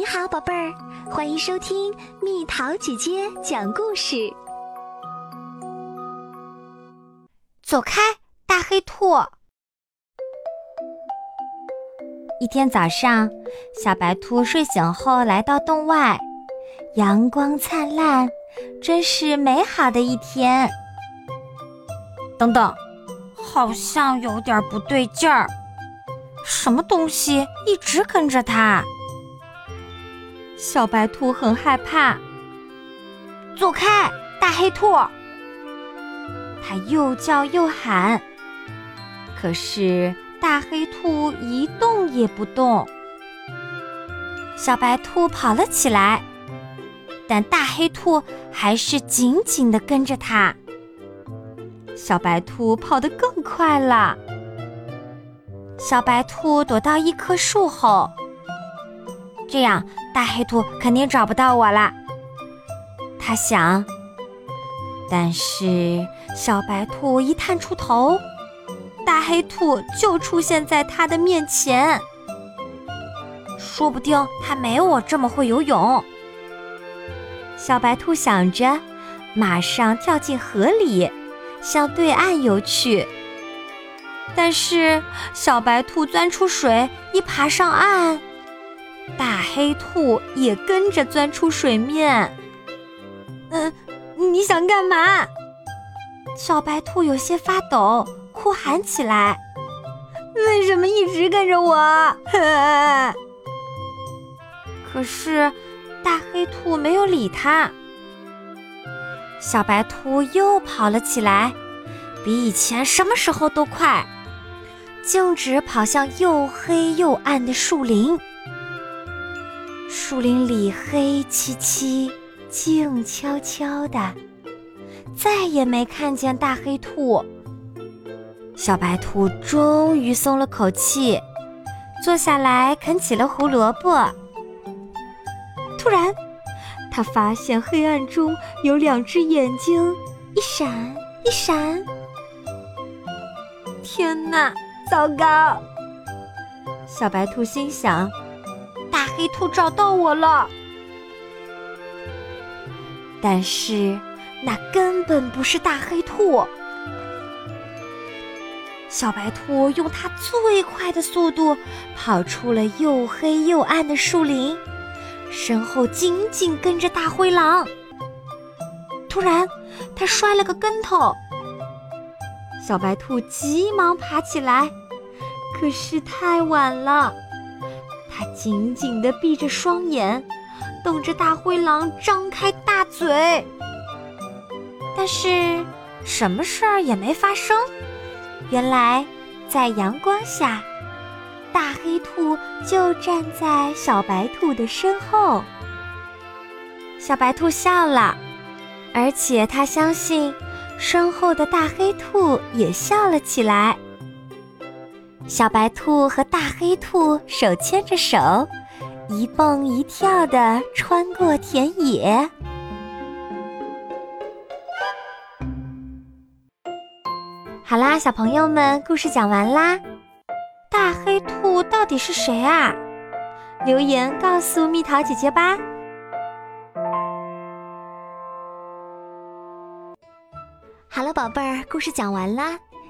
你好，宝贝儿，欢迎收听蜜桃姐姐讲故事。走开，大黑兔！一天早上，小白兔睡醒后来到洞外，阳光灿烂，真是美好的一天。等等，好像有点不对劲儿，什么东西一直跟着它？小白兔很害怕，走开，大黑兔！它又叫又喊，可是大黑兔一动也不动。小白兔跑了起来，但大黑兔还是紧紧地跟着它。小白兔跑得更快了。小白兔躲到一棵树后。这样，大黑兔肯定找不到我了。他想。但是小白兔一探出头，大黑兔就出现在它的面前。说不定它没我这么会游泳。小白兔想着，马上跳进河里，向对岸游去。但是小白兔钻出水，一爬上岸。大黑兔也跟着钻出水面。嗯，你想干嘛？小白兔有些发抖，哭喊起来：“为什么一直跟着我？” 可是大黑兔没有理他。小白兔又跑了起来，比以前什么时候都快，径直跑向又黑又暗的树林。树林里黑漆漆、静悄悄的，再也没看见大黑兔。小白兔终于松了口气，坐下来啃起了胡萝卜。突然，他发现黑暗中有两只眼睛，一闪一闪。天哪，糟糕！小白兔心想。大黑兔找到我了，但是那根本不是大黑兔。小白兔用它最快的速度跑出了又黑又暗的树林，身后紧紧跟着大灰狼。突然，它摔了个跟头，小白兔急忙爬起来，可是太晚了。他紧紧地闭着双眼，等着大灰狼张开大嘴。但是，什么事儿也没发生。原来，在阳光下，大黑兔就站在小白兔的身后。小白兔笑了，而且他相信，身后的大黑兔也笑了起来。小白兔和大黑兔手牵着手，一蹦一跳地穿过田野。好啦，小朋友们，故事讲完啦。大黑兔到底是谁啊？留言告诉蜜桃姐姐吧。好了，宝贝儿，故事讲完啦。